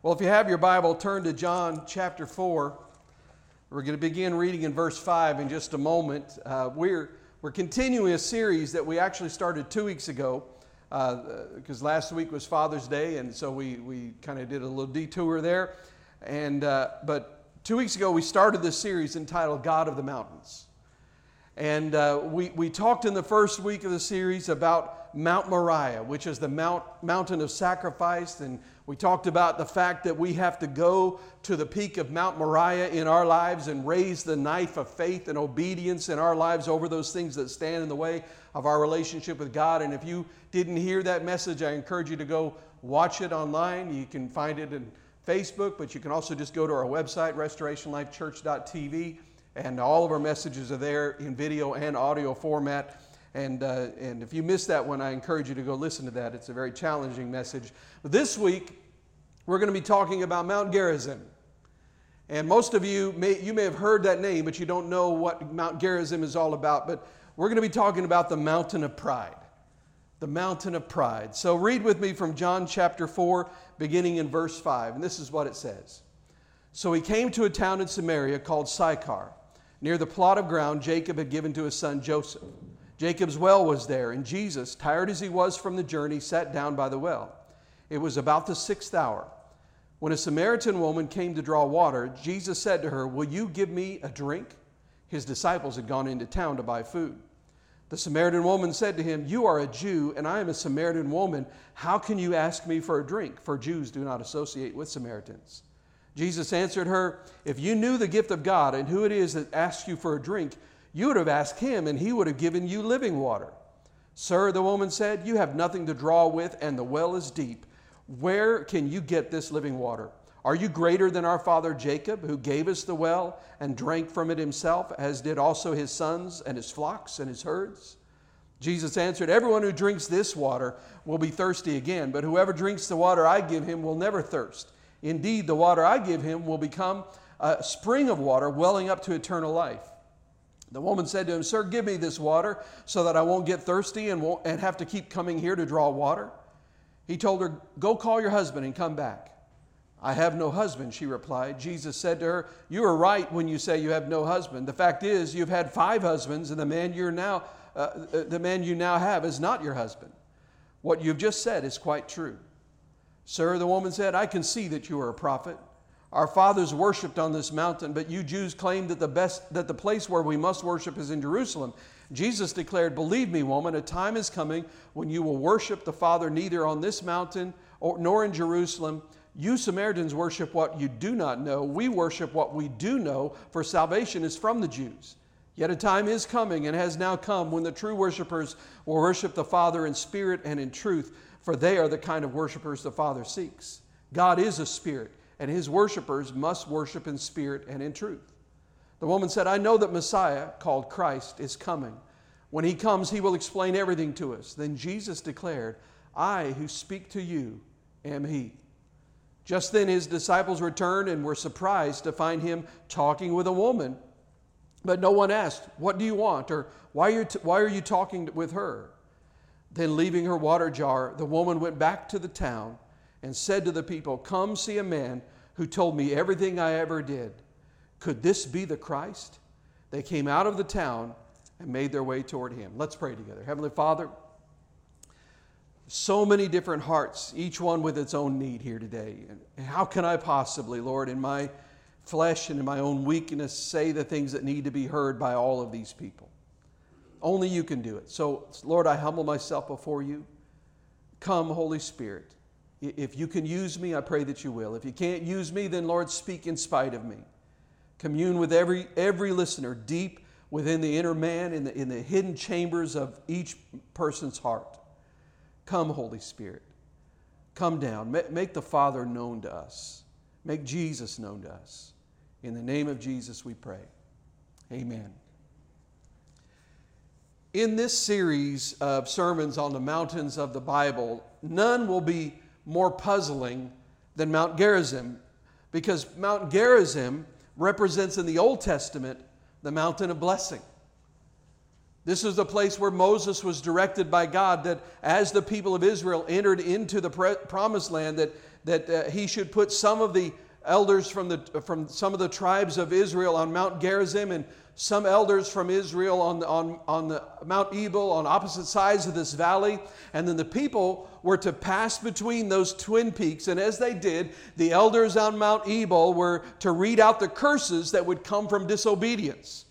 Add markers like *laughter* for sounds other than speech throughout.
Well, if you have your Bible, turn to John chapter 4. We're going to begin reading in verse 5 in just a moment. Uh, we're, we're continuing a series that we actually started two weeks ago because uh, last week was Father's Day, and so we, we kind of did a little detour there. And, uh, but two weeks ago, we started this series entitled God of the Mountains. And uh, we, we talked in the first week of the series about Mount Moriah, which is the mount, mountain of sacrifice. And we talked about the fact that we have to go to the peak of Mount Moriah in our lives and raise the knife of faith and obedience in our lives over those things that stand in the way of our relationship with God. And if you didn't hear that message, I encourage you to go watch it online. You can find it in Facebook, but you can also just go to our website, restorationlifechurch.tv and all of our messages are there in video and audio format. And, uh, and if you missed that one, I encourage you to go listen to that. It's a very challenging message. This week, we're going to be talking about Mount Gerizim. And most of you may, you may have heard that name, but you don't know what Mount Gerizim is all about. But we're going to be talking about the mountain of pride. The mountain of pride. So read with me from John chapter 4, beginning in verse 5. And this is what it says. So he came to a town in Samaria called Sychar Near the plot of ground Jacob had given to his son Joseph. Jacob's well was there, and Jesus, tired as he was from the journey, sat down by the well. It was about the sixth hour. When a Samaritan woman came to draw water, Jesus said to her, Will you give me a drink? His disciples had gone into town to buy food. The Samaritan woman said to him, You are a Jew, and I am a Samaritan woman. How can you ask me for a drink? For Jews do not associate with Samaritans. Jesus answered her, If you knew the gift of God and who it is that asks you for a drink, you would have asked him, and he would have given you living water. Sir, the woman said, You have nothing to draw with, and the well is deep. Where can you get this living water? Are you greater than our father Jacob, who gave us the well and drank from it himself, as did also his sons and his flocks and his herds? Jesus answered, Everyone who drinks this water will be thirsty again, but whoever drinks the water I give him will never thirst. Indeed, the water I give him will become a spring of water welling up to eternal life. The woman said to him, Sir, give me this water so that I won't get thirsty and, won't, and have to keep coming here to draw water. He told her, Go call your husband and come back. I have no husband, she replied. Jesus said to her, You are right when you say you have no husband. The fact is, you've had five husbands, and the man, you're now, uh, uh the man you now have is not your husband. What you've just said is quite true. Sir, the woman said, I can see that you are a prophet. Our fathers worshipped on this mountain, but you Jews claim that the best that the place where we must worship is in Jerusalem. Jesus declared, Believe me, woman, a time is coming when you will worship the Father neither on this mountain or, nor in Jerusalem. You Samaritans worship what you do not know. We worship what we do know, for salvation is from the Jews. Yet a time is coming and has now come when the true worshipers will worship the Father in spirit and in truth for they are the kind of worshipers the Father seeks. God is a spirit, and his worshipers must worship in spirit and in truth. The woman said, I know that Messiah, called Christ, is coming. When he comes, he will explain everything to us. Then Jesus declared, I who speak to you am he. Just then his disciples returned and were surprised to find him talking with a woman. But no one asked, What do you want? or Why are you, t- why are you talking with her? Then, leaving her water jar, the woman went back to the town and said to the people, Come see a man who told me everything I ever did. Could this be the Christ? They came out of the town and made their way toward him. Let's pray together. Heavenly Father, so many different hearts, each one with its own need here today. And how can I possibly, Lord, in my flesh and in my own weakness, say the things that need to be heard by all of these people? Only you can do it. So, Lord, I humble myself before you. Come, Holy Spirit. If you can use me, I pray that you will. If you can't use me, then, Lord, speak in spite of me. Commune with every, every listener deep within the inner man, in the, in the hidden chambers of each person's heart. Come, Holy Spirit. Come down. Make the Father known to us. Make Jesus known to us. In the name of Jesus, we pray. Amen. In this series of sermons on the mountains of the Bible, none will be more puzzling than Mount Gerizim because Mount Gerizim represents in the Old Testament the mountain of blessing. This is the place where Moses was directed by God that as the people of Israel entered into the promised land, that that uh, he should put some of the elders from, the, from some of the tribes of Israel on Mount Gerizim and some elders from Israel on, on, on the Mount Ebal on opposite sides of this valley. And then the people were to pass between those twin peaks. And as they did, the elders on Mount Ebal were to read out the curses that would come from disobedience.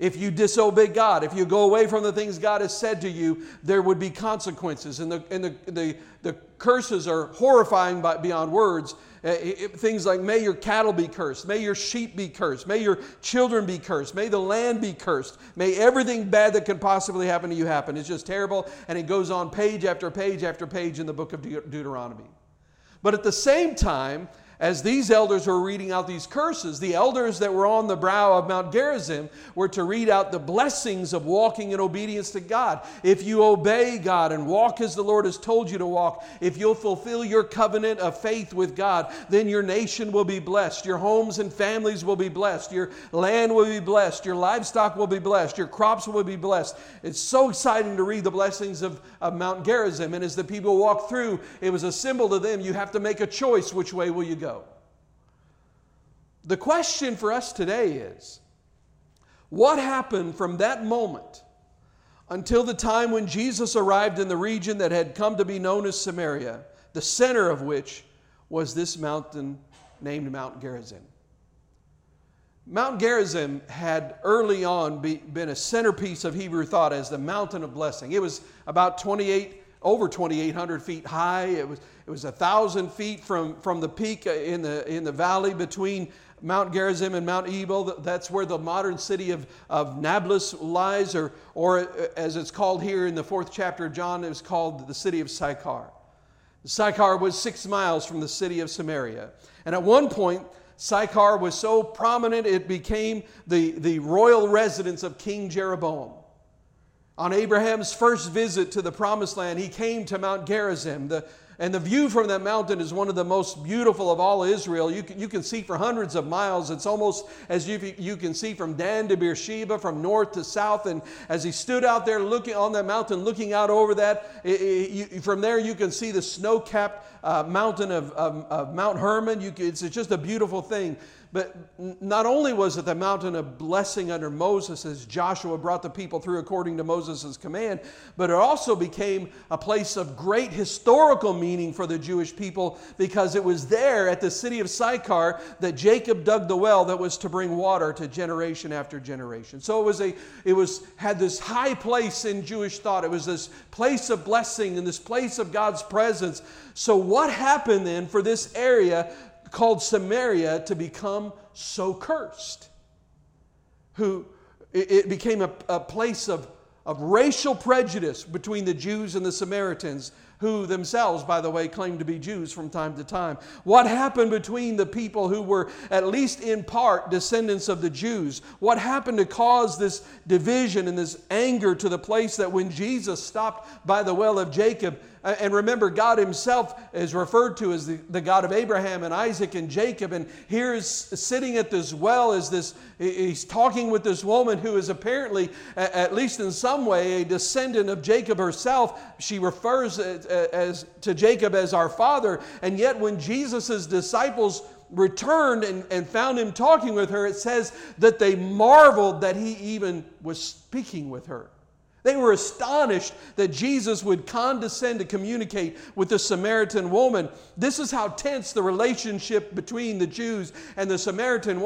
If you disobey God, if you go away from the things God has said to you, there would be consequences. And the, and the, the, the curses are horrifying by, beyond words. Uh, things like, may your cattle be cursed, may your sheep be cursed, may your children be cursed, may the land be cursed, may everything bad that can possibly happen to you happen. It's just terrible. And it goes on page after page after page in the book of De- Deuteronomy. But at the same time, as these elders were reading out these curses, the elders that were on the brow of Mount Gerizim were to read out the blessings of walking in obedience to God. If you obey God and walk as the Lord has told you to walk, if you'll fulfill your covenant of faith with God, then your nation will be blessed. Your homes and families will be blessed. Your land will be blessed. Your livestock will be blessed. Your crops will be blessed. It's so exciting to read the blessings of, of Mount Gerizim. And as the people walk through, it was a symbol to them. You have to make a choice which way will you go. The question for us today is what happened from that moment until the time when Jesus arrived in the region that had come to be known as Samaria, the center of which was this mountain named Mount Gerizim? Mount Gerizim had early on be, been a centerpiece of Hebrew thought as the mountain of blessing. It was about 28, over 2,800 feet high. It was, it was a thousand feet from, from the peak uh, in the, in the valley between Mount Gerizim and Mount Ebal. That's where the modern city of, of Nablus lies, or, or uh, as it's called here in the fourth chapter of John, it was called the city of Sychar. Sychar was six miles from the city of Samaria. And at one point, Sychar was so prominent it became the, the royal residence of King Jeroboam. On Abraham's first visit to the promised land, he came to Mount Gerizim, the, and the view from that mountain is one of the most beautiful of all Israel. You can, you can see for hundreds of miles. It's almost as if you can see from Dan to Beersheba, from north to south. And as he stood out there looking on that mountain, looking out over that, it, it, you, from there you can see the snow capped uh, mountain of, of, of, Mount Hermon. You, it's just a beautiful thing. But not only was it the mountain of blessing under Moses as Joshua brought the people through according to Moses' command, but it also became a place of great historical meaning for the Jewish people because it was there at the city of Sychar that Jacob dug the well that was to bring water to generation after generation. So it was a it was had this high place in Jewish thought. It was this place of blessing and this place of God's presence. So what happened then for this area called Samaria to become so cursed. Who it became a, a place of, of racial prejudice between the Jews and the Samaritans who themselves, by the way, claimed to be Jews from time to time. What happened between the people who were, at least in part, descendants of the Jews? What happened to cause this division and this anger to the place that when Jesus stopped by the well of Jacob, Uh, and remember, God Himself is referred to as the, the God of Abraham and Isaac and Jacob. And here is sitting at this well is this, he's talking with this woman who is apparently, at least in some way, a descendant of Jacob herself. She refers as, as to Jacob as our father. And yet, when Jesus' disciples returned and, and found him talking with her, it says that they marveled that he even was speaking with her. They were astonished that Jesus would condescend to communicate with the Samaritan woman. This is how tense the relationship between the Jews and the Samaritan,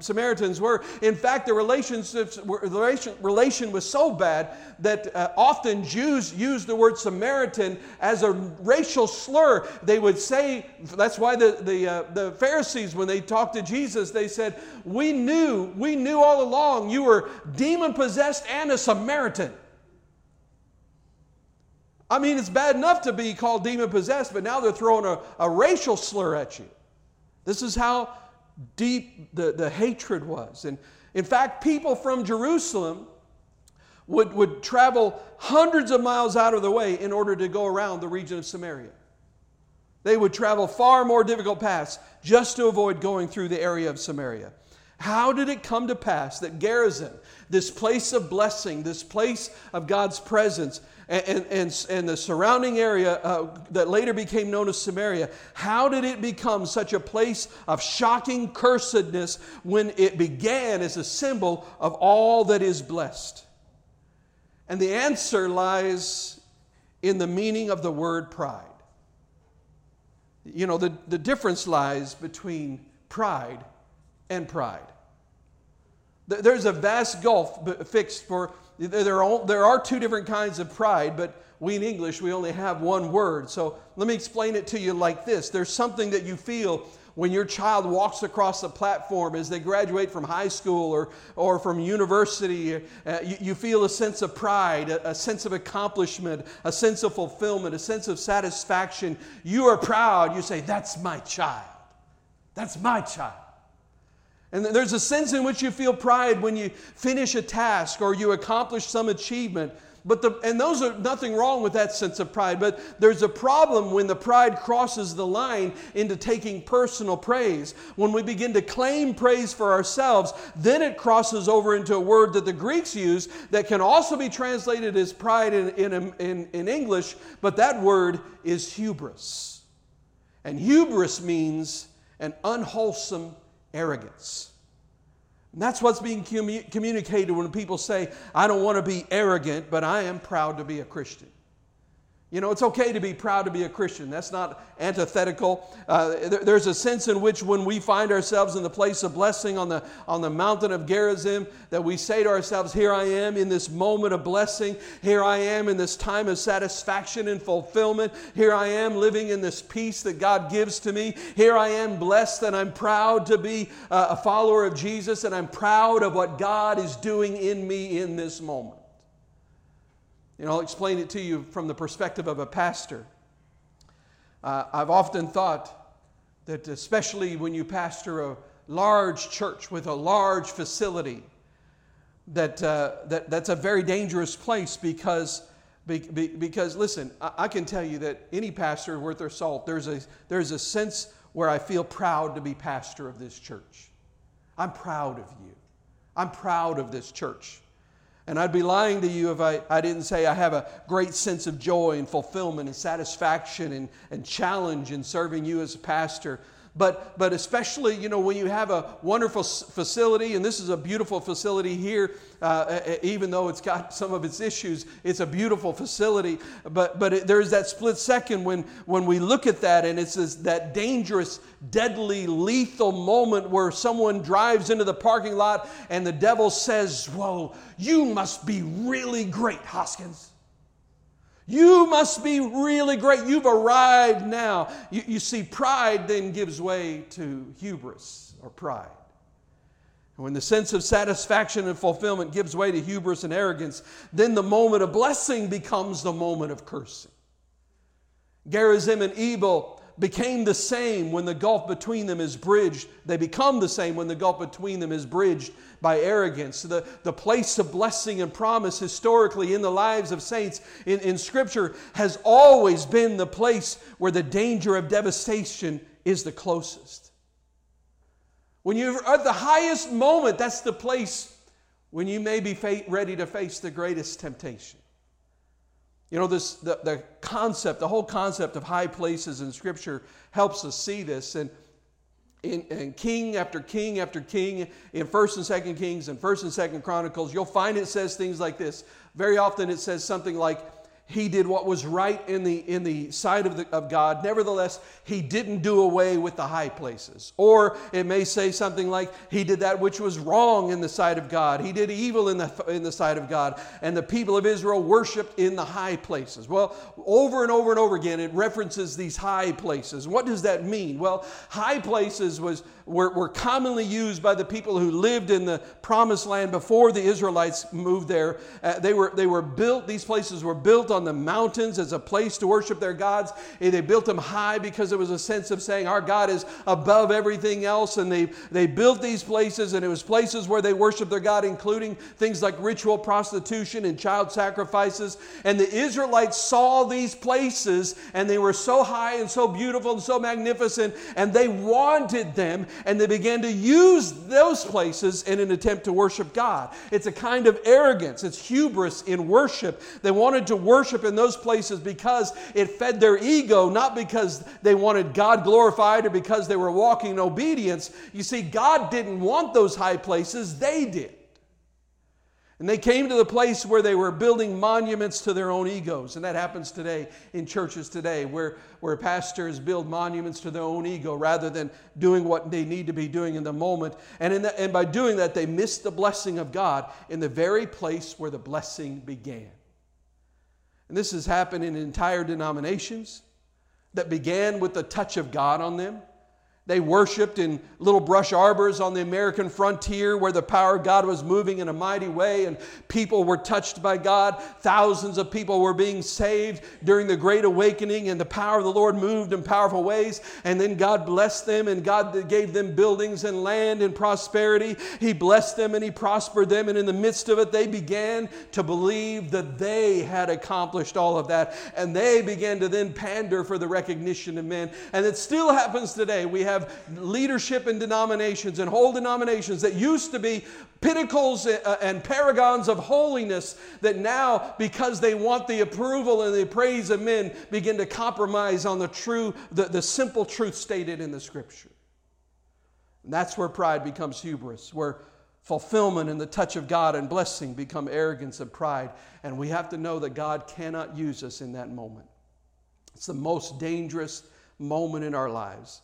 Samaritans were. In fact, the relationships, relation, relation was so bad that uh, often Jews used the word Samaritan as a racial slur. They would say, that's why the, the, uh, the Pharisees, when they talked to Jesus, they said, We knew, we knew all along you were demon possessed and a Samaritan. I mean, it's bad enough to be called demon possessed, but now they're throwing a, a racial slur at you. This is how deep the, the hatred was. And in fact, people from Jerusalem would, would travel hundreds of miles out of the way in order to go around the region of Samaria. They would travel far more difficult paths just to avoid going through the area of Samaria. How did it come to pass that Gerizim, this place of blessing, this place of God's presence, and, and, and the surrounding area uh, that later became known as Samaria, how did it become such a place of shocking cursedness when it began as a symbol of all that is blessed? And the answer lies in the meaning of the word pride. You know, the, the difference lies between pride and pride. There's a vast gulf fixed for, there are, there are two different kinds of pride, but we in English, we only have one word. So let me explain it to you like this there's something that you feel when your child walks across the platform as they graduate from high school or, or from university, uh, you, you, feel a sense of pride, a, a, sense of accomplishment, a sense of fulfillment, a sense of satisfaction. You are proud. You say, That's my child. That's my child. And there's a sense in which you feel pride when you finish a task or you accomplish some achievement. But the, and those are nothing wrong with that sense of pride. But there's a problem when the pride crosses the line into taking personal praise. When we begin to claim praise for ourselves, then it crosses over into a word that the Greeks use that can also be translated as pride in, in, in, in English, but that word is hubris. And hubris means an unwholesome arrogance. And that's what's being commu- communicated when people say, I don't want to be arrogant, but I am proud to be a Christian. You know, it's okay to be proud to be a Christian. That's not antithetical. Uh, there's a sense in which when we find ourselves in the place of blessing on the, on the mountain of Gerizim, that we say to ourselves, Here I am in this moment of blessing. Here I am in this time of satisfaction and fulfillment. Here I am living in this peace that God gives to me. Here I am blessed and I'm proud to be a follower of Jesus and I'm proud of what God is doing in me in this moment. And I'll explain it to you from the perspective of a pastor. Uh, I've often thought that, especially when you pastor a large church with a large facility, that, uh, that that's a very dangerous place because, be, be, because listen, I, can tell you that any pastor worth their salt, there's a, there's a sense where I feel proud to be pastor of this church. I'm proud of you. I'm proud of this church. And I'd be lying to you if I, I didn't say I have a great sense of joy and fulfillment and satisfaction and, and challenge in serving you as a pastor. But, but especially, you know, when you have a wonderful facility, and this is a beautiful facility here, uh, even though it's got *laughs* some of its issues, it's a beautiful facility. But, but it, there's that split second when, when we look at that, and it's this, that dangerous, deadly, lethal moment where someone drives into the parking lot and the devil says, Whoa, you must be really great, Hoskins. You must be really great. You've arrived now. You, you, see, pride then gives way to hubris or pride. And when the sense of satisfaction and fulfillment gives way to hubris and arrogance, then the moment of blessing becomes the moment of cursing. Gerizim and Ebal became the same when the gulf between them is bridged. They become the same when the gulf between them is bridged by arrogance. The, the place of blessing and promise historically in the lives of saints in, in Scripture has always been the place where the danger of devastation is the closest. When you're at the highest moment, that's the place when you may be ready to face the greatest temptation. You know, this the, the concept, the whole concept of high places in Scripture helps us see this. And in, in, king after king after king in first and second kings and first and second chronicles you'll find it says things like this very often it says something like he did what was right in the, in the sight of, the, of God. Nevertheless, he didn't do away with the high places. Or it may say something like, he did that which was wrong in the sight of God. He did evil in the, in the sight of God. And the people of Israel worshiped in the high places. Well, over and over and over again, it references these high places. What does that mean? Well, high places was were, were commonly used by the people who lived in the promised land before the Israelites moved there. Uh, they, were, they were built, these places were built on on the mountains as a place to worship their gods. And they built them high because it was a sense of saying our God is above everything else. And they, they built these places, and it was places where they worshiped their God, including things like ritual prostitution and child sacrifices. And the Israelites saw these places, and they were so high and so beautiful and so magnificent, and they wanted them, and they began to use those places in an attempt to worship God. It's a kind of arrogance, it's hubris in worship. They wanted to worship in those places because it fed their ego, not because they wanted God glorified or because they were walking in obedience. You see, God didn't want those high places, they did. And they came to the place where they were building monuments to their own egos. And that happens today in churches today, where, where pastors build monuments to their own ego rather than doing what they need to be doing in the moment. And, in the, and by doing that, they miss the blessing of God in the very place where the blessing began. And this has happened in entire denominations that began with the touch of God on them they worshiped in little brush arbors on the American frontier where the power of God was moving in a mighty way and people were touched by God. Thousands of people were being saved during the Great Awakening and the power of the Lord moved in powerful ways. And then God blessed them and God gave them buildings and land and prosperity. He blessed them and He prospered them. And in the midst of it, they began to believe that they had accomplished all of that. And they began to then pander for the recognition of men. And it still happens today. We have have leadership in denominations and whole denominations that used to be pinnacles uh, and paragons of holiness that now, because they want the approval and the praise of men, begin to compromise on the true, the, the simple truth stated in the scripture. And that's where pride becomes hubris, where fulfillment and the touch of God and blessing become arrogance and pride. And we have to know that God cannot use us in that moment. It's the most dangerous moment in our lives.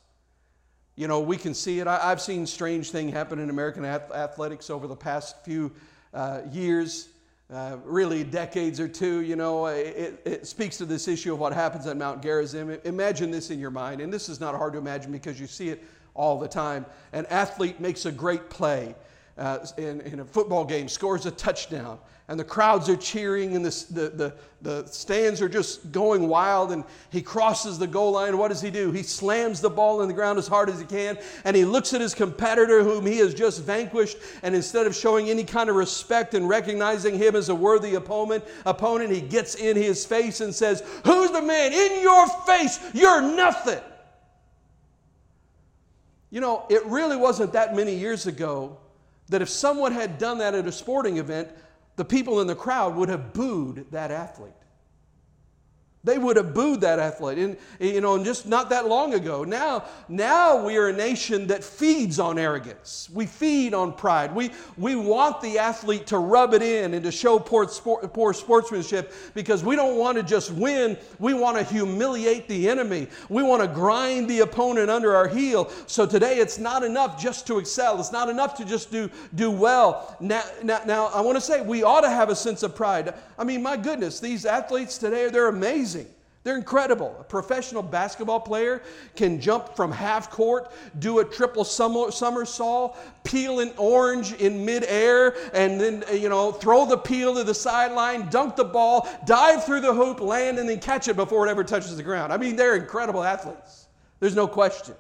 You know, we can see it. I, have seen strange things happen in American athletics over the past few uh, years, uh, really decades or two. You know, it, it, speaks to this issue of what happens at Mount Gerizim. Imagine this in your mind, and this is not hard to imagine because you see it all the time. An athlete makes a great play uh, in, in a football game, scores a touchdown and the crowds are cheering and the, the, the, the, stands are just going wild and he crosses the goal line what does he do? He slams the ball in the ground as hard as he can and he looks at his competitor whom he has just vanquished and instead of showing any kind of respect and recognizing him as a worthy opponent opponent he gets in his face and says who's the man? In your face you're nothing! You know it really wasn't that many years ago that if someone had done that at a sporting event the people in the crowd would have booed that athlete. They would have booed that athlete. And, you know, and just not that long ago. Now, now we are a nation that feeds on arrogance. We feed on pride. We, we want the athlete to rub it in and to show poor, sport, poor sportsmanship because we don't want to just win. We want to humiliate the enemy. We want to grind the opponent under our heel. So today it's not enough just to excel. It's not enough to just do, do well. Now, now, now I want to say we ought to have a sense of pride. I mean, my goodness, these athletes today, they're amazing amazing. They're incredible. A professional basketball player can jump from half court, do a triple somersault, peel an orange in midair, and then, you know, throw the peel to the sideline, dunk the ball, dive through the hoop, land, and then catch it before it ever touches the ground. I mean, they're incredible athletes. There's no question.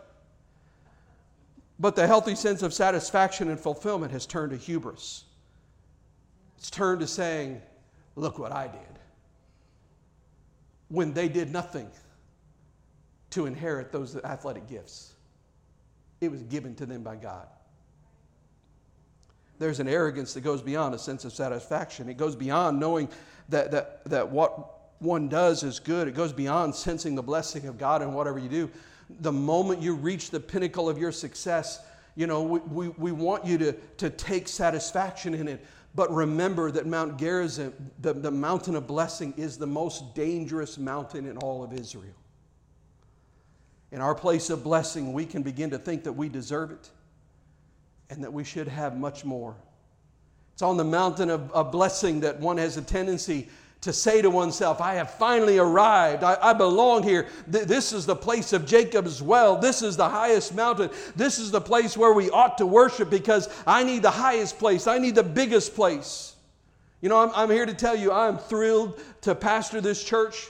But the healthy sense of satisfaction and fulfillment has turned to hubris. It's turned to saying, look what I did when they did nothing to inherit those athletic gifts. It was given to them by God. There's an arrogance that goes beyond a sense of satisfaction. It goes beyond knowing that, that, that what one does is good. It goes beyond sensing the blessing of God in whatever you do. The moment you reach the pinnacle of your success, you know, we, we, we want you to, to take satisfaction in it. But remember that Mount Gerizim, the, the mountain of blessing, is the most dangerous mountain in all of Israel. In our place of blessing, we can begin to think that we deserve it and that we should have much more. It's on the mountain of, of blessing that one has a tendency to say to oneself, I have finally arrived. I, I belong here. Th- this is the place of Jacob's well. This is the highest mountain. This is the place where we ought to worship because I need the highest place. I need the biggest place. You know, I'm, I'm here to tell you, I'm thrilled to pastor this church,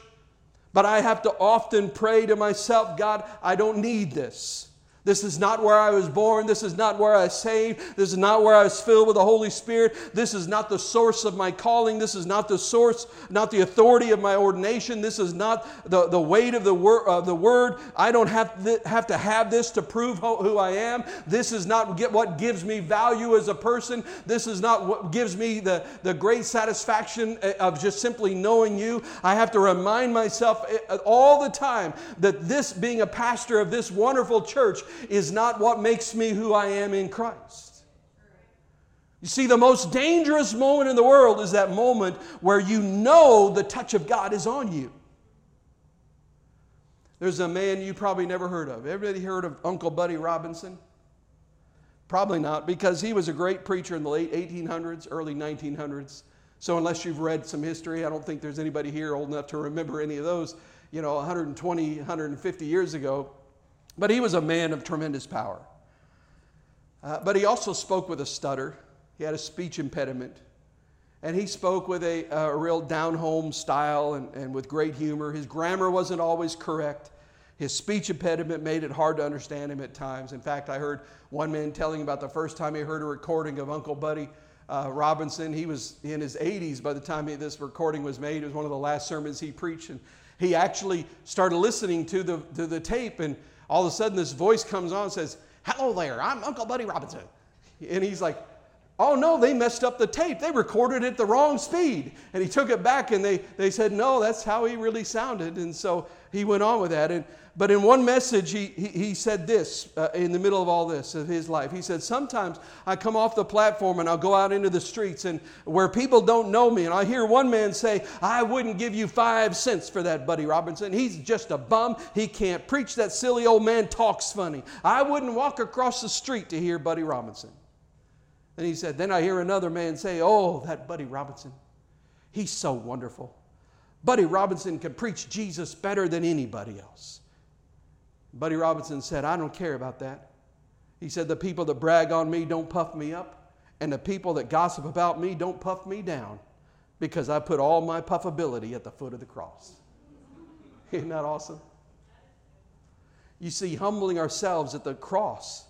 but I have to often pray to myself, God, I don't need this. This is not where I was born. This is not where I saved. This is not where I was filled with the Holy Spirit. This is not the source of my calling. This is not the source, not the authority of my ordination. This is not the, the weight of the, wor- of the word. I don't have, th- have to have this to prove ho- who I am. This is not get what gives me value as a person. This is not what gives me the, the great satisfaction eh, of just simply knowing you. I have to remind myself eh, all the time that this being a pastor of this wonderful church is not what makes me who I am in Christ. You see, the most dangerous moment in the world is that moment where you know the touch of God is on you. There's a man you probably never heard of. Everybody heard of Uncle Buddy Robinson? Probably not, because he was a great preacher in the late 1800s, early 1900s. So, unless you've read some history, I don't think there's anybody here old enough to remember any of those, you know, 120, 150 years ago. But he was a man of tremendous power. Uh, but he also spoke with a stutter, he had a speech impediment. And he spoke with a, a real down home style and, and with great humor. His grammar wasn't always correct. His speech impediment made it hard to understand him at times. In fact, I heard one man telling about the first time he heard a recording of Uncle Buddy uh, Robinson. He was in his 80s by the time he, this recording was made. It was one of the last sermons he preached. And he actually started listening to the, to the tape and all of a sudden this voice comes on and says, Hello there, I'm Uncle Buddy Robinson. And he's like, Oh no, they messed up the tape. They recorded it the wrong speed. And he took it back and they, they said, No, that's how he really sounded. And so he went on with that. And but in one message, he, he, he said this uh, in the middle of all this, of his life. He said, Sometimes I come off the platform and I'll go out into the streets and where people don't know me, and I hear one man say, I wouldn't give you five cents for that Buddy Robinson. He's just a bum. He can't preach. That silly old man talks funny. I wouldn't walk across the street to hear Buddy Robinson. And he said, Then I hear another man say, Oh, that Buddy Robinson. He's so wonderful. Buddy Robinson can preach Jesus better than anybody else. Buddy Robinson said, I don't care about that. He said, The people that brag on me don't puff me up, and the people that gossip about me don't puff me down because I put all my puffability at the foot of the cross. *laughs* Isn't that awesome? You see, humbling ourselves at the cross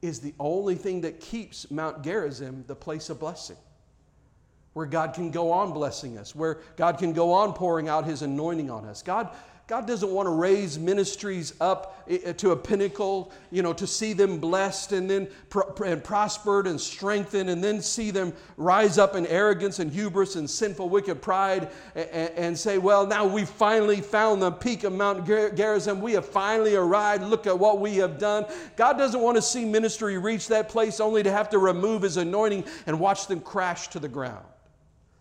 is the only thing that keeps Mount Gerizim the place of blessing, where God can go on blessing us, where God can go on pouring out His anointing on us. God God doesn't want to raise ministries up eh, eh, to a pinnacle, you know, to see them blessed and then and prospered and strengthened and then see them rise up in arrogance and hubris and sinful, wicked pride and, and say, well, now we've finally found the peak of Mount Gerizim. We have finally arrived. Look at what we have done. God doesn't want to see ministry reach that place only to have to remove his anointing and watch them crash to the ground.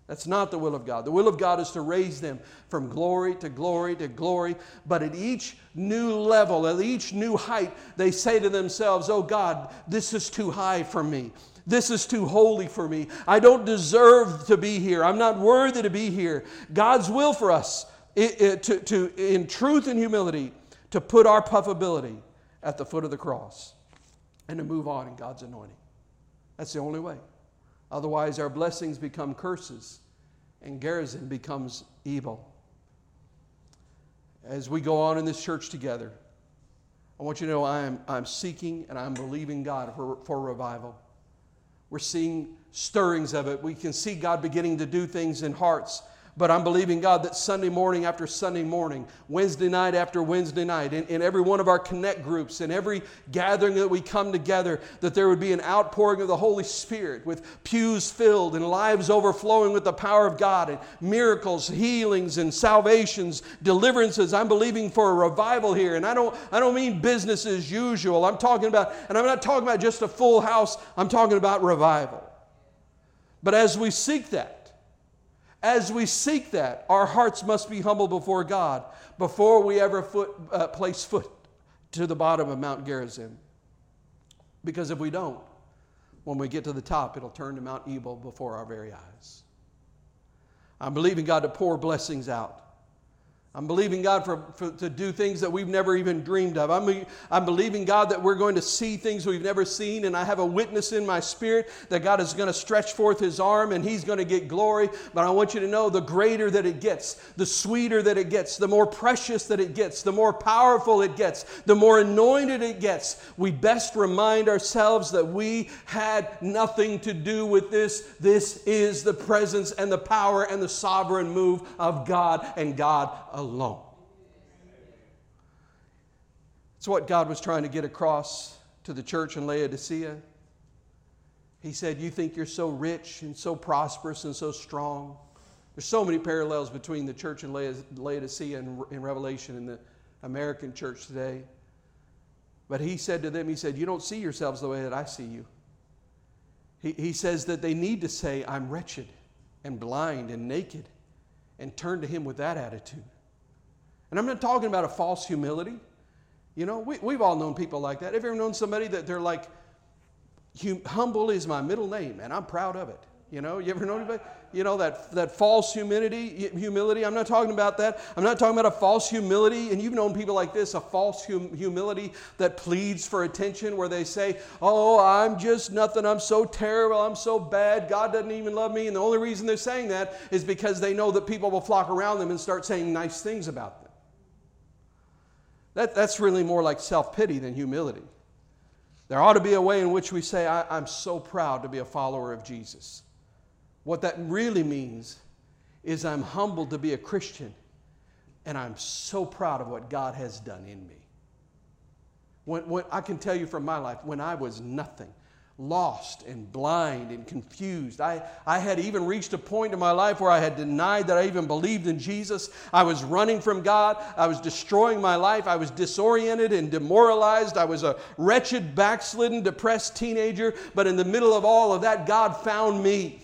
That's not the will of God. The will of God is to raise them from glory to glory to glory. But at each new level, at each new height, they say to themselves, Oh God, this is too high for me. This is too holy for me. I don't deserve to be here. I'm not worthy to be here. God's will for us, it, it, to, to, in truth and humility, to put our puffability at the foot of the cross and to move on in God's anointing. That's the only way. Otherwise, our blessings become curses and Gerizim becomes Ebal. As we go on in this church together, I want you to know I am, I'm seeking and I'm believing God for, for revival. We're seeing stirrings of it. We can see God beginning to do things in hearts but I'm believing God that Sunday morning after Sunday morning, Wednesday night after Wednesday night, in, in every one of our connect groups, in every gathering that we come together, that there would be an outpouring of the Holy Spirit with pews filled and lives overflowing with the power of God and miracles, healings, and salvations, deliverances. I'm believing for a revival here. And I don't, I don't mean business as usual. I'm talking about, and I'm not talking about just a full house, I'm talking about revival. But as we seek that, as we seek that, our hearts must be humble before God before we ever foot, uh, place foot to the bottom of Mount Gerizim. Because if we don't, when we get to the top, it'll turn to Mount Ebal before our very eyes. I'm believing God to pour blessings out. I'm believing God for, for, to do things that we've never even dreamed of. I'm, I'm believing God that we're going to see things we've never seen, and I have a witness in my spirit that God is going to stretch forth His arm and He's going to get glory. But I want you to know the greater that it gets, the sweeter that it gets, the more precious that it gets, the more powerful it gets, the more anointed it gets, we best remind ourselves that we had nothing to do with this. This is the presence and the power and the sovereign move of God and God alone alone. It's what God was trying to get across to the church in Laodicea. He said, You think you're so rich and so prosperous and so strong. There's so many parallels between the church in Laodicea and in Revelation and the American church today. But he said to them, He said, You don't see yourselves the way that I see you. He, he says that they need to say, I'm wretched and blind and naked, and turn to Him with that attitude. And I'm not talking about a false humility. You know, we, we've all known people like that. Have you ever known somebody that they're like, humble is my middle name, and I'm proud of it? You know, you ever know anybody? You know, that, that false humility, humility. I'm not talking about that. I'm not talking about a false humility. And you've known people like this, a false hum- humility that pleads for attention, where they say, Oh, I'm just nothing. I'm so terrible. I'm so bad. God doesn't even love me. And the only reason they're saying that is because they know that people will flock around them and start saying nice things about them. That, that's really more like self pity than humility. There ought to be a way in which we say, I, am so proud to be a follower of Jesus. What that really means is I'm humbled to be a Christian, and I'm so proud of what God has done in me. When, when, I can tell you from my life, when I was nothing, lost and blind and confused. I, I had even reached a point in my life where I had denied that I even believed in Jesus. I was running from God. I was destroying my life. I was disoriented and demoralized. I was a wretched, backslidden, depressed teenager. But in the middle of all of that, God found me.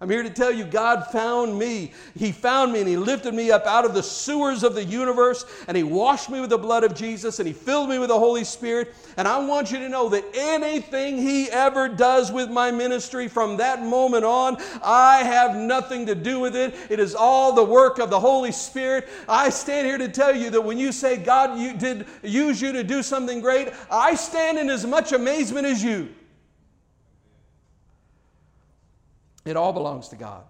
I'm here to tell you, God found me. He found me and He lifted me up out of the sewers of the universe and He washed me with the blood of Jesus and He filled me with the Holy Spirit. And I want you to know that anything He ever does with my ministry from that moment on, I have nothing to do with it. It is all the work of the Holy Spirit. I stand here to tell you that when you say God you did use you to do something great, I stand in as much amazement as you. It all belongs to God.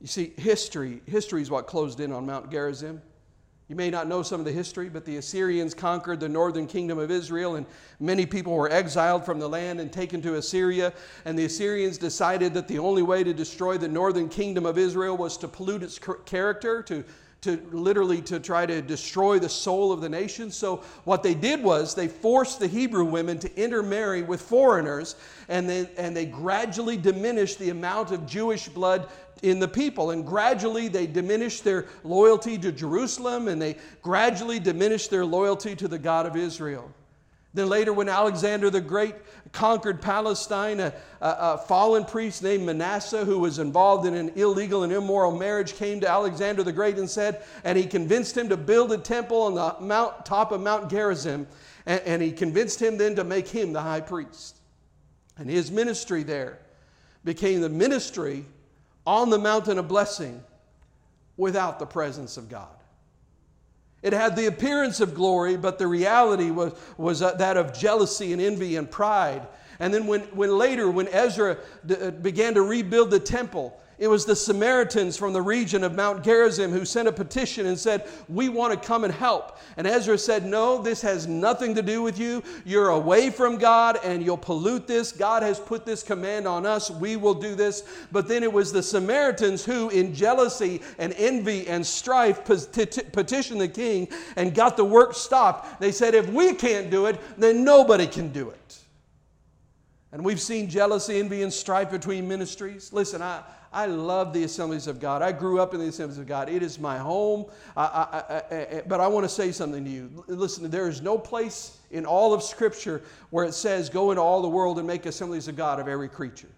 You see, history, history is what closed in on Mount Gerizim. You may not know some of the history, but the Assyrians conquered the northern kingdom of Israel, and many people were exiled from the land and taken to Assyria. And the Assyrians decided that the only way to destroy the northern kingdom of Israel was to pollute its character, to to literally to try to destroy the soul of the nation. So what they did was they forced the Hebrew women to intermarry with foreigners, and then and they gradually diminished the amount of Jewish blood in the people. And gradually they diminished their loyalty to Jerusalem, and they gradually diminished their loyalty to the God of Israel. Then later, when Alexander the Great conquered Palestine, a, a, a, fallen priest named Manasseh, who was involved in an illegal and immoral marriage, came to Alexander the Great and said, and he convinced him to build a temple on the mount, top of Mount Gerizim, and, and he convinced him then to make him the high priest. And his ministry there became the ministry on the mountain of blessing without the presence of God. It had the appearance of glory, but the reality was, was uh, that of jealousy and envy and pride. And then, when, when later, when Ezra d- uh, began to rebuild the temple, it was the Samaritans from the region of Mount Gerizim who sent a petition and said, We want to come and help. And Ezra said, No, this has nothing to do with you. You're away from God and you'll pollute this. God has put this command on us. We will do this. But then it was the Samaritans who, in jealousy and envy and strife, petitioned the king and got the work stopped. They said, If we can't do it, then nobody can do it. And we've seen jealousy, envy, and strife between ministries. Listen, I. I love the assemblies of God. I grew up in the assemblies of God. It is my home. I, I, I, but I want to say something to you. Listen, there is no place in all of Scripture where it says, go into all the world and make assemblies of God of every creature.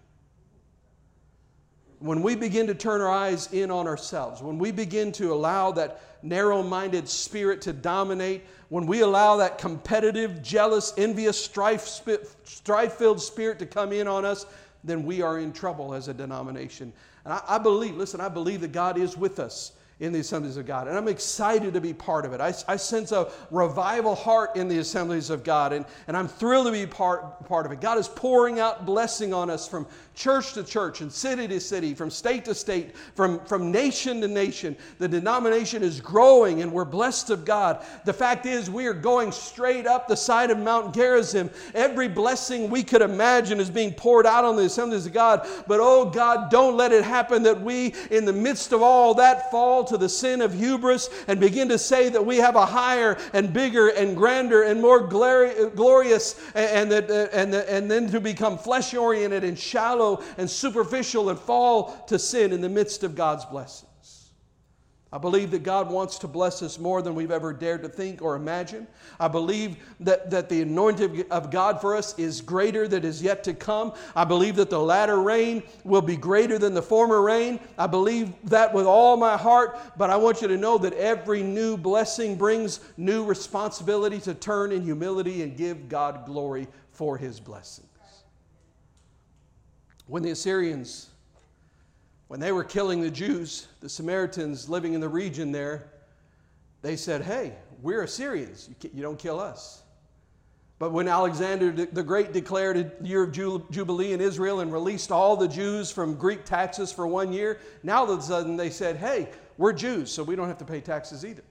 When we begin to turn our eyes in on ourselves, when we begin to allow that narrow minded spirit to dominate, when we allow that competitive, jealous, envious, strife filled spirit to come in on us, then we are in trouble as a denomination. And I, I, believe, listen, I believe that God is with us in the assemblies of God. And I'm excited to be part of it. I, I, sense a revival heart in the assemblies of God, and, and I'm thrilled to be part, part of it. God is pouring out blessing on us from church to church and city to city, from state to state, from, from nation to nation. The denomination is growing, and we're blessed of God. The fact is, we are going straight up the side of Mount Gerizim. Every blessing we could imagine is being poured out on the assemblies of God. But oh God, don't let it happen that we, in the midst of all that, fall to the sin of hubris and begin to say that we have a higher and bigger and grander and more glorious and, that, uh, and, and then to become flesh oriented and shallow and superficial and fall to sin in the midst of God's blessing. I believe that God wants to bless us more than we've ever dared to think or imagine. I believe that, that the anointing of God for us is greater that is yet to come. I believe that the latter rain will be greater than the former rain. I believe that with all my heart, but I want you to know that every new blessing brings new responsibility to turn in humility and give God glory for his blessings. When the Assyrians when they were killing the Jews, the Samaritans living in the region there, they said, Hey, we're Assyrians. You don't kill us. But when Alexander the Great declared a year of Jubilee in Israel and released all the Jews from Greek taxes for one year, now all of a sudden they said, Hey, we're Jews, so we don't have to pay taxes either.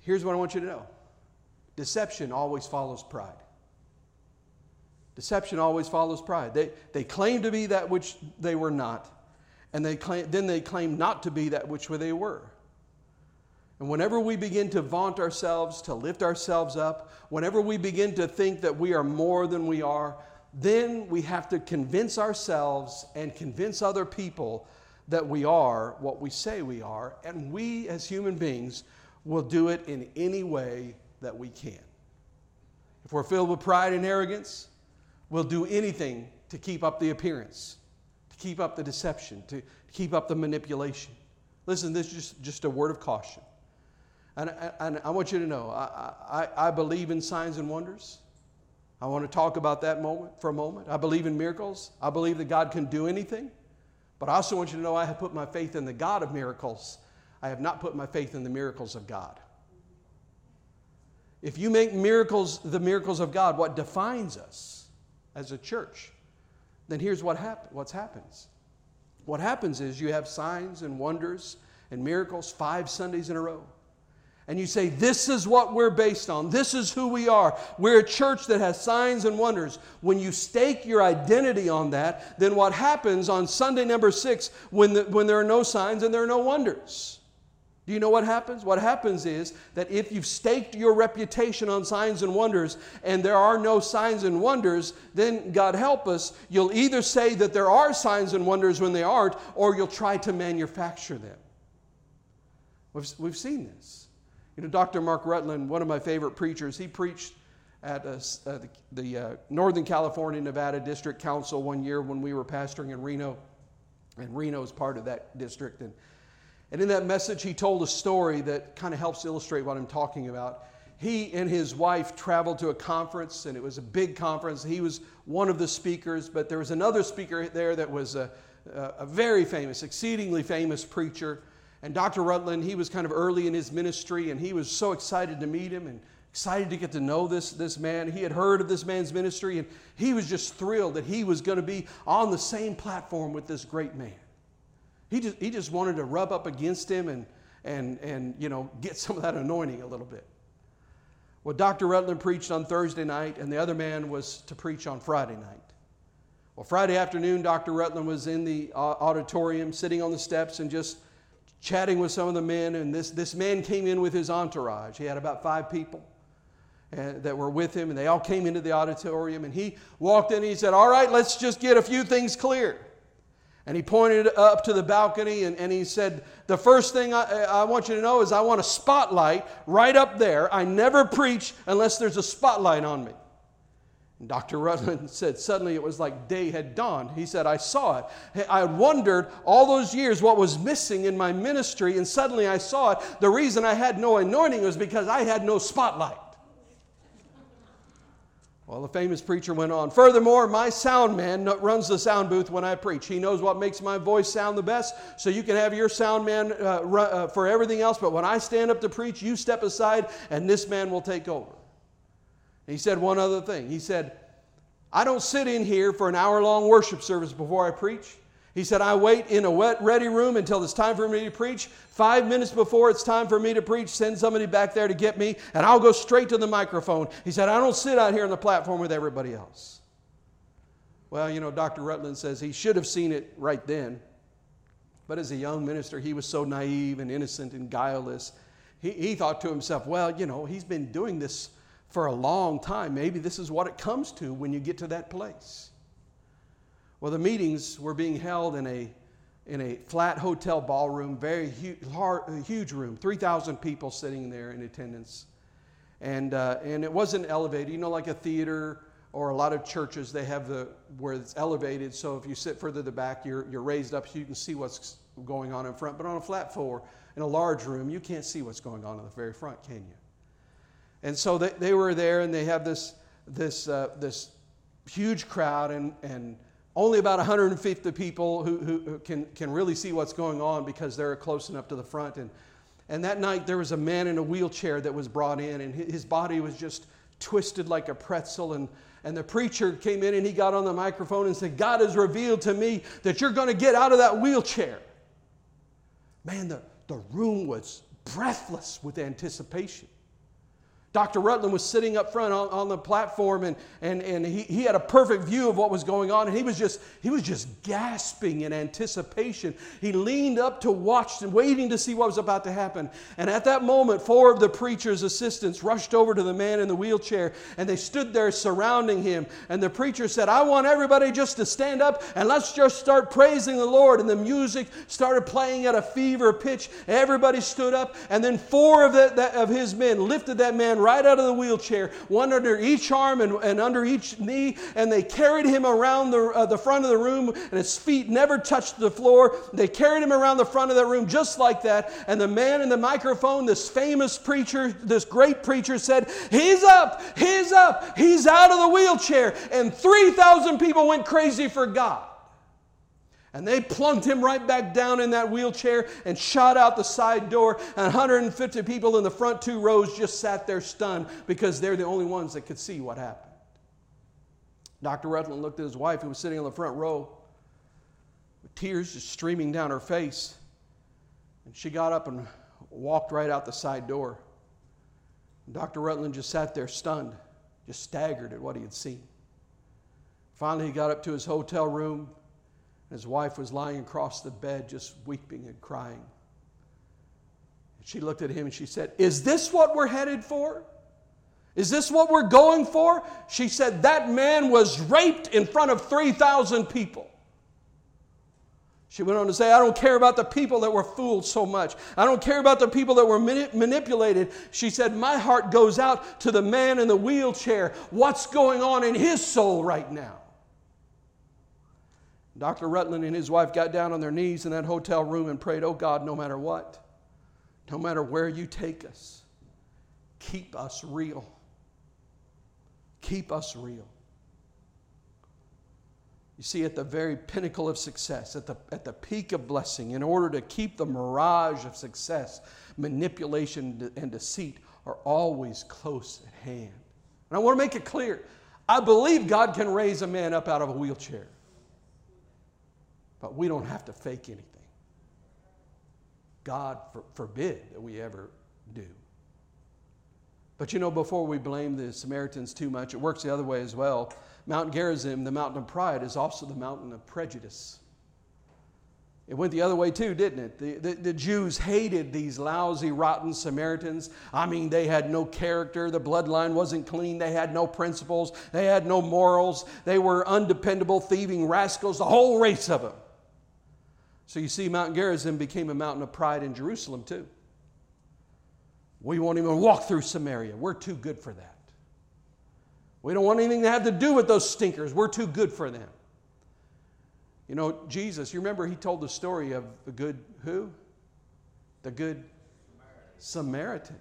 Here's what I want you to know deception always follows pride. Deception always follows pride. They, they claim to be that which they were not, and they claim, then they claim not to be that which they were. And whenever we begin to vaunt ourselves, to lift ourselves up, whenever we begin to think that we are more than we are, then we have to convince ourselves and convince other people that we are what we say we are. And we, as human beings, will do it in any way that we can. If we're filled with pride and arrogance, will do anything to keep up the appearance, to keep up the deception, to keep up the manipulation. Listen, this is just, just a word of caution. And, and I want you to know, I, I, I believe in signs and wonders. I want to talk about that moment for a moment. I believe in miracles. I believe that God can do anything. But I also want you to know I have put my faith in the God of miracles. I have not put my faith in the miracles of God. If you make miracles the miracles of God, what defines us as a church, then here's what hap- what's happens. What happens is you have signs and wonders and miracles five Sundays in a row. And you say, This is what we're based on. This is who we are. We're a church that has signs and wonders. When you stake your identity on that, then what happens on Sunday number six when, the, when there are no signs and there are no wonders? Do you know what happens? What happens is that if you've staked your reputation on signs and wonders and there are no signs and wonders, then God help us, you'll either say that there are signs and wonders when they aren't, or you'll try to manufacture them. We've, we've seen this. You know, Dr. Mark Rutland, one of my favorite preachers, he preached at a, uh, the, the uh, Northern California Nevada District Council one year when we were pastoring in Reno, and Reno is part of that district. And and in that message, he told a story that kind of helps illustrate what I'm talking about. He and his wife traveled to a conference, and it was a big conference. He was one of the speakers, but there was another speaker there that was a, a very famous, exceedingly famous preacher. And Dr. Rutland, he was kind of early in his ministry, and he was so excited to meet him and excited to get to know this, this man. He had heard of this man's ministry, and he was just thrilled that he was going to be on the same platform with this great man. He just, he just wanted to rub up against him and, and, and you know, get some of that anointing a little bit. Well, Dr. Rutland preached on Thursday night, and the other man was to preach on Friday night. Well, Friday afternoon, Dr. Rutland was in the uh, auditorium, sitting on the steps and just chatting with some of the men. And this, this man came in with his entourage. He had about five people uh, that were with him, and they all came into the auditorium. And he walked in and he said, All right, let's just get a few things clear. And he pointed up to the balcony and, and he said, The first thing I, I want you to know is I want a spotlight right up there. I never preach unless there's a spotlight on me. And Dr. Rutland *laughs* said, Suddenly it was like day had dawned. He said, I saw it. I had wondered all those years what was missing in my ministry, and suddenly I saw it. The reason I had no anointing was because I had no spotlight. Well, the famous preacher went on. Furthermore, my sound man runs the sound booth when I preach. He knows what makes my voice sound the best, so you can have your sound man uh, uh, for everything else. But when I stand up to preach, you step aside, and this man will take over. he said one other thing. He said, I don't sit in here for an hour long worship service before I preach. He said, I wait in a wet, ready room until it's time for me to preach. Five minutes before it's time for me to preach, send somebody back there to get me, and I'll go straight to the microphone. He said, I don't sit out here on the platform with everybody else. Well, you know, Dr. Rutland says he should have seen it right then. But as a young minister, he was so naive and innocent and guileless. He, he thought to himself, well, you know, he's been doing this for a long time. Maybe this is what it comes to when you get to that place. Well, the meetings were being held in a, in a flat hotel ballroom, very huge, huge room, 3,000 people sitting there in attendance. And, uh, and it wasn't elevated, you know, like a theater or a lot of churches, they have the where it's elevated. So if you sit further the back, you're, you're raised up so you can see what's going on in front. But on a flat floor, in a large room, you can't see what's going on in the very front, can you? And so they, they were there and they have this, this, uh, this huge crowd and, and only about 150 people who, who, can, can really see what's going on because they're close enough to the front. And, and that night, there was a man in a wheelchair that was brought in, and his body was just twisted like a pretzel. And, and the preacher came in and he got on the microphone and said, God has revealed to me that you're going to get out of that wheelchair. Man, the, the room was breathless with anticipation. Dr. Rutland was sitting up front on, on the platform and, and, and he, he had a perfect view of what was going on and he was just he was just gasping in anticipation. He leaned up to watch and waiting to see what was about to happen. And at that moment, four of the preacher's assistants rushed over to the man in the wheelchair and they stood there surrounding him. And the preacher said, I want everybody just to stand up and let's just start praising the Lord. And the music started playing at a fever pitch. Everybody stood up and then four of, the, of his men lifted that man right out of the wheelchair, one under each arm and, and under each knee, and they carried him around the, uh, the front of the room, and his feet never touched the floor. They carried him around the front of that room just like that. And the man in the microphone, this famous preacher, this great preacher, said, He's up, he's up, he's out of the wheelchair. And 3,000 people went crazy for God. And they plunked him right back down in that wheelchair and shot out the side door. And 150 people in the front two rows just sat there stunned because they're the only ones that could see what happened. Dr. Rutland looked at his wife, who was sitting in the front row, with tears just streaming down her face. And she got up and walked right out the side door. And Dr. Rutland just sat there stunned, just staggered at what he had seen. Finally, he got up to his hotel room his wife was lying across the bed, just weeping and crying. She looked at him and she said, Is this what we're headed for? Is this what we're going for? She said, That man was raped in front of 3,000 people. She went on to say, I don't care about the people that were fooled so much. I don't care about the people that were manipulated. She said, My heart goes out to the man in the wheelchair. What's going on in his soul right now? Dr. Rutland and his wife got down on their knees in that hotel room and prayed, Oh God, no matter what, no matter where you take us, keep us real. Keep us real. You see, at the very pinnacle of success, at the, at the peak of blessing, in order to keep the mirage of success, manipulation and deceit are always close at hand. And I want to make it clear I believe God can raise a man up out of a wheelchair. But we don't have to fake anything. God for, forbid that we ever do. But you know, before we blame the Samaritans too much, it works the other way as well. Mount Gerizim, the mountain of pride, is also the mountain of prejudice. It went the other way too, didn't it? The, the, the, Jews hated these lousy, rotten Samaritans. I mean, they had no character. The bloodline wasn't clean. They had no principles. They had no morals. They were undependable, thieving rascals, the whole race of them. So you see, Mount Gerizim became a mountain of pride in Jerusalem too. We won't even walk through Samaria. We're too good for that. We don't want anything to have to do with those stinkers. We're too good for them. You know, Jesus, you remember he told the story of the good who? The good Samaritan.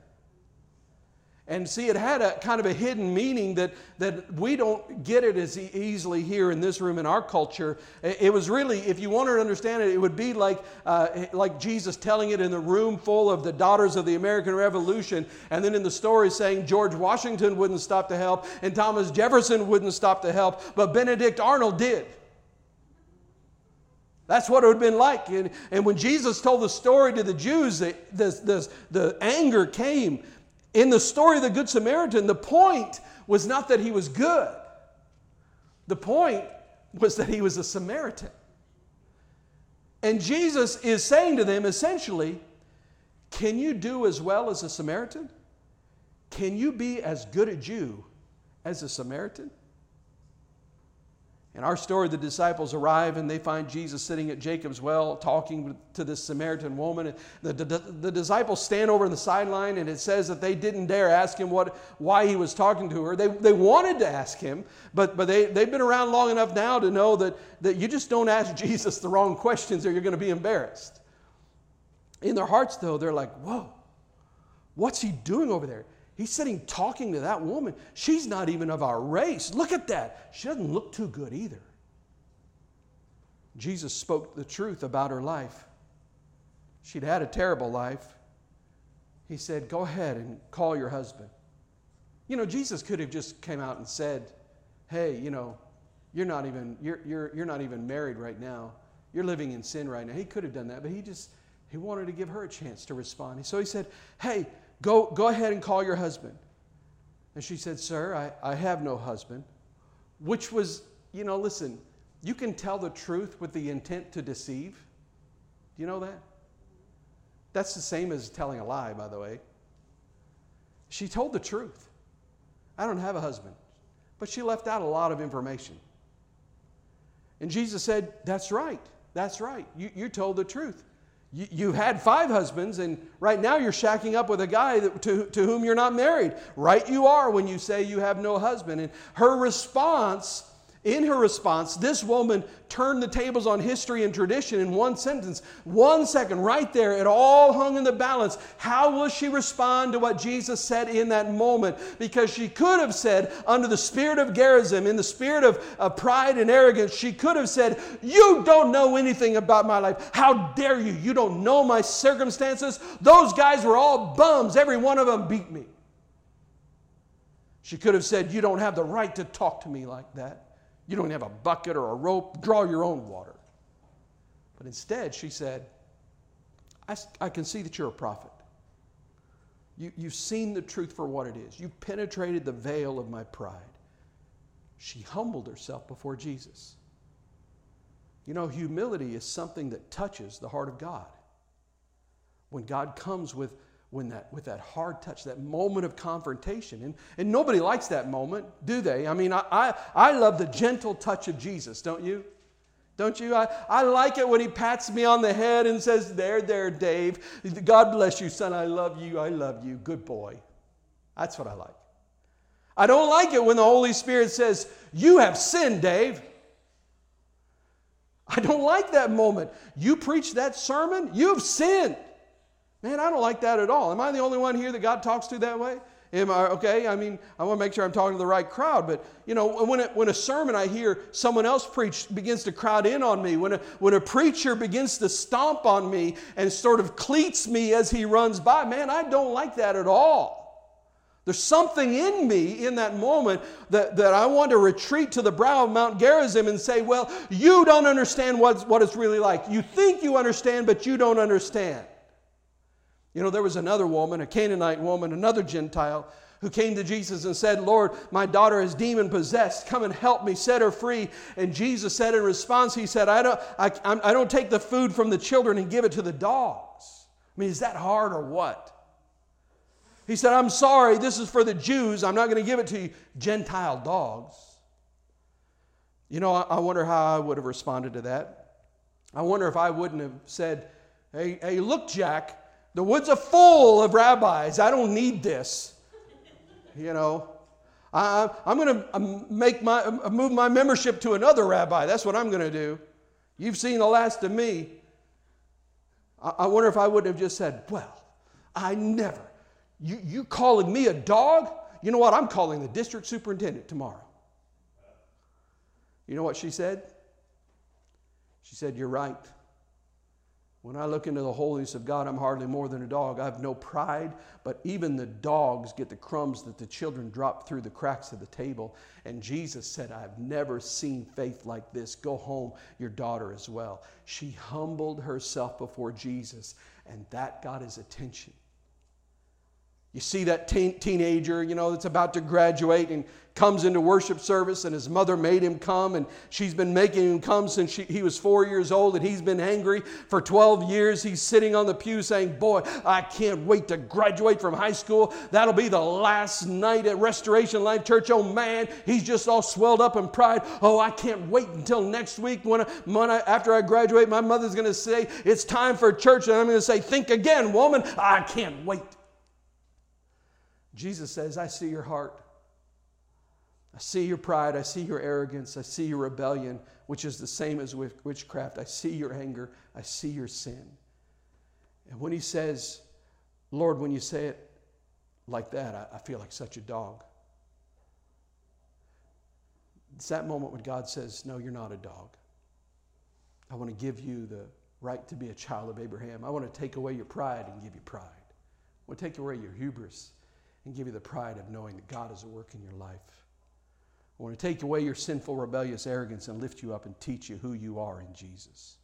And see, it had a kind of a hidden meaning that, that we don't get it as easily here in this room in our culture. It was really, if you wanted to understand it, it would be like, uh, like Jesus telling it in the room full of the daughters of the American Revolution, and then in the story saying George Washington wouldn't stop to help, and Thomas Jefferson wouldn't stop to help, but Benedict Arnold did. That's what it would have been like. And, and when Jesus told the story to the Jews, the, the, the, the anger came in the story of the Good Samaritan, the point was not that he was good, the point was that he was a Samaritan. And Jesus is saying to them essentially, Can you do as well as a Samaritan? Can you be as good a Jew as a Samaritan? In our story, the disciples arrive and they find Jesus sitting at Jacob's well talking to this Samaritan woman. The, the, the, disciples stand over on the sideline and it says that they didn't dare ask him what, why he was talking to her. They, they wanted to ask him, but, but they, they've been around long enough now to know that, that you just don't ask *laughs* Jesus the wrong questions or you're going to be embarrassed. In their hearts, though, they're like, whoa, what's he doing over there? He's sitting talking to that woman. She's not even of our race. Look at that. She doesn't look too good either. Jesus spoke the truth about her life. She'd had a terrible life. He said, Go ahead and call your husband. You know, Jesus could have just came out and said, Hey, you know, you're not even, you're, you're, you're not even married right now. You're living in sin right now. He could have done that, but he just, he wanted to give her a chance to respond. So he said, Hey, Go, go ahead and call your husband. And she said, Sir, I, I have no husband. Which was, you know, listen, you can tell the truth with the intent to deceive. Do you know that? That's the same as telling a lie, by the way. She told the truth. I don't have a husband. But she left out a lot of information. And Jesus said, That's right. That's right. You, you told the truth. You, you had five husbands, and right now you're shacking up with a guy that, to, to whom you're not married. Right, you are when you say you have no husband. And her response in her response, this woman turned the tables on history and tradition in one sentence. One second, right there, it all hung in the balance. How will she respond to what Jesus said in that moment? Because she could have said, under the spirit of Gerizim, in the spirit of, of pride and arrogance, she could have said, You don't know anything about my life. How dare you? You don't know my circumstances. Those guys were all bums. Every one of them beat me. She could have said, You don't have the right to talk to me like that. You don't have a bucket or a rope, draw your own water. But instead, she said, I, I can see that you're a prophet. You, you've seen the truth for what it is. You've penetrated the veil of my pride. She humbled herself before Jesus. You know, humility is something that touches the heart of God. When God comes with when that, with that hard touch, that moment of confrontation. And, and nobody likes that moment, do they? I mean, I, I, I love the gentle touch of Jesus, don't you? Don't you? I, I like it when he pats me on the head and says, There, there, Dave. God bless you, son. I love you. I love you. Good boy. That's what I like. I don't like it when the Holy Spirit says, You have sinned, Dave. I don't like that moment. You preach that sermon, you've sinned. Man, I don't like that at all. Am I the only one here that God talks to that way? Am I okay? I mean, I want to make sure I'm talking to the right crowd. But you know, when, it, when a sermon I hear someone else preach begins to crowd in on me, when a, when a preacher begins to stomp on me and sort of cleats me as he runs by, man, I don't like that at all. There's something in me in that moment that, that I want to retreat to the brow of Mount Gerizim and say, Well, you don't understand what, what it's really like. You think you understand, but you don't understand. You know, there was another woman, a Canaanite woman, another Gentile, who came to Jesus and said, Lord, my daughter is demon possessed. Come and help me, set her free. And Jesus said in response, He said, I don't, I, I don't take the food from the children and give it to the dogs. I mean, is that hard or what? He said, I'm sorry, this is for the Jews. I'm not going to give it to you, Gentile dogs. You know, I wonder how I would have responded to that. I wonder if I wouldn't have said, Hey, hey look, Jack, the woods are full of rabbis. I don't need this. You know, I, am going to um, make my uh, move my membership to another rabbi. That's what I'm going to do. You've seen the last of me. I, I wonder if I wouldn't have just said, "Well, I never, You, you calling me a dog? You know what? I'm calling the district superintendent tomorrow. You know what she said? She said, You're right. When I look into the holiness of God, I'm hardly more than a dog. I have no pride, but even the dogs get the crumbs that the children drop through the cracks of the table. And Jesus said, I've never seen faith like this. Go home, your daughter as well. She humbled herself before Jesus, and that got his attention. You see that teen, teenager, you know, that's about to graduate and comes into worship service, and his mother made him come, and she's been making him come since she, he was four years old, and he's been angry for 12 years. He's sitting on the pew saying, Boy, I can't wait to graduate from high school. That'll be the last night at Restoration Life Church. Oh man, he's just all swelled up in pride. Oh, I can't wait until next week when, I, when I, after I graduate, my mother's going to say, It's time for church, and I'm going to say, Think again, woman. I can't wait. Jesus says, I see your heart. I see your pride. I see your arrogance. I see your rebellion, which is the same as witchcraft. I see your anger. I see your sin. And when he says, Lord, when you say it like that, I, I feel like such a dog. It's that moment when God says, No, you're not a dog. I want to give you the right to be a child of Abraham. I want to take away your pride and give you pride. I want to take away your hubris and give you the pride of knowing that God is at work in your life. I want to take away your sinful, rebellious arrogance and lift you up and teach you who you are in Jesus.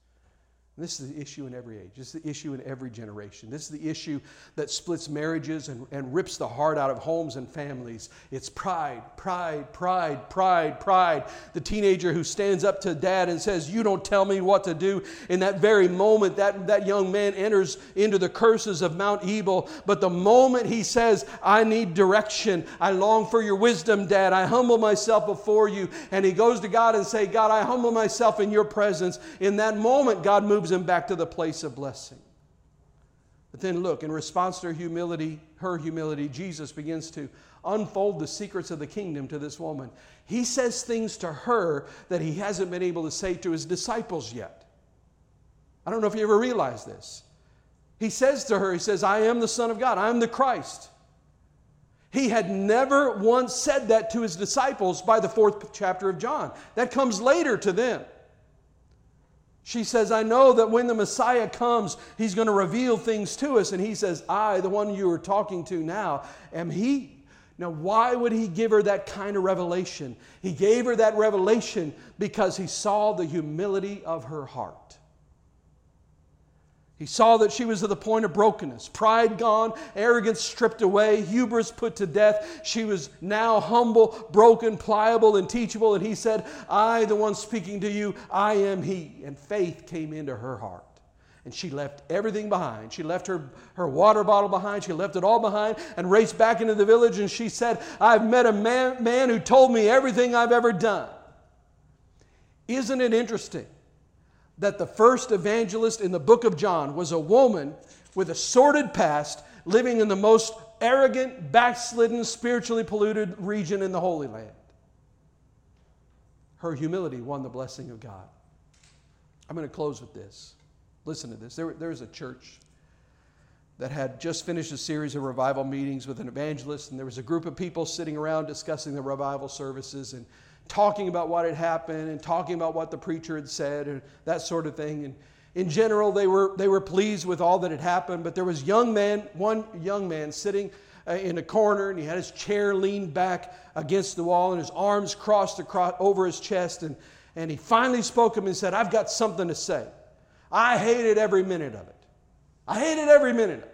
This is the issue in every age. This is the issue in every generation. This is the issue that splits marriages and, and rips the heart out of homes and families. It's pride, pride, pride, pride, pride. The teenager who stands up to dad and says, You don't tell me what to do. In that very moment, that, that young man enters into the curses of Mount Ebal. But the moment he says, I need direction, I long for your wisdom, dad, I humble myself before you, and he goes to God and say, God, I humble myself in your presence. In that moment, God moves him back to the place of blessing. But then look, in response to her humility, her humility, Jesus begins to unfold the secrets of the kingdom to this woman. He says things to her that he hasn't been able to say to his disciples yet. I don't know if you ever realized this. He says to her, He says, I am the Son of God, I am the Christ. He had never once said that to his disciples by the fourth chapter of John. That comes later to them. She says, I know that when the Messiah comes, he's going to reveal things to us. And he says, I, the one you are talking to now, am he. Now, why would he give her that kind of revelation? He gave her that revelation because he saw the humility of her heart. He saw that she was at the point of brokenness, pride gone, arrogance stripped away, hubris put to death. She was now humble, broken, pliable, and teachable. And he said, I, the one speaking to you, I am he. And faith came into her heart. And she left everything behind. She left her, her water bottle behind. She left it all behind and raced back into the village. And she said, I've met a man, man who told me everything I've ever done. Isn't it interesting? That the first evangelist in the book of John was a woman with a sordid past living in the most arrogant, backslidden, spiritually polluted region in the Holy Land. Her humility won the blessing of God. I'm going to close with this. Listen to this. There, was a church that had just finished a series of revival meetings with an evangelist, and there was a group of people sitting around discussing the revival services. And talking about what had happened and talking about what the preacher had said and that sort of thing. And in general, they were, they were pleased with all that had happened, but there was young man, one young man sitting uh, in a corner and he had his chair leaned back against the wall and his arms crossed across, over his chest. And, and he finally spoke to him and said, I've got something to say. I hated every minute of it. I hated every minute of it.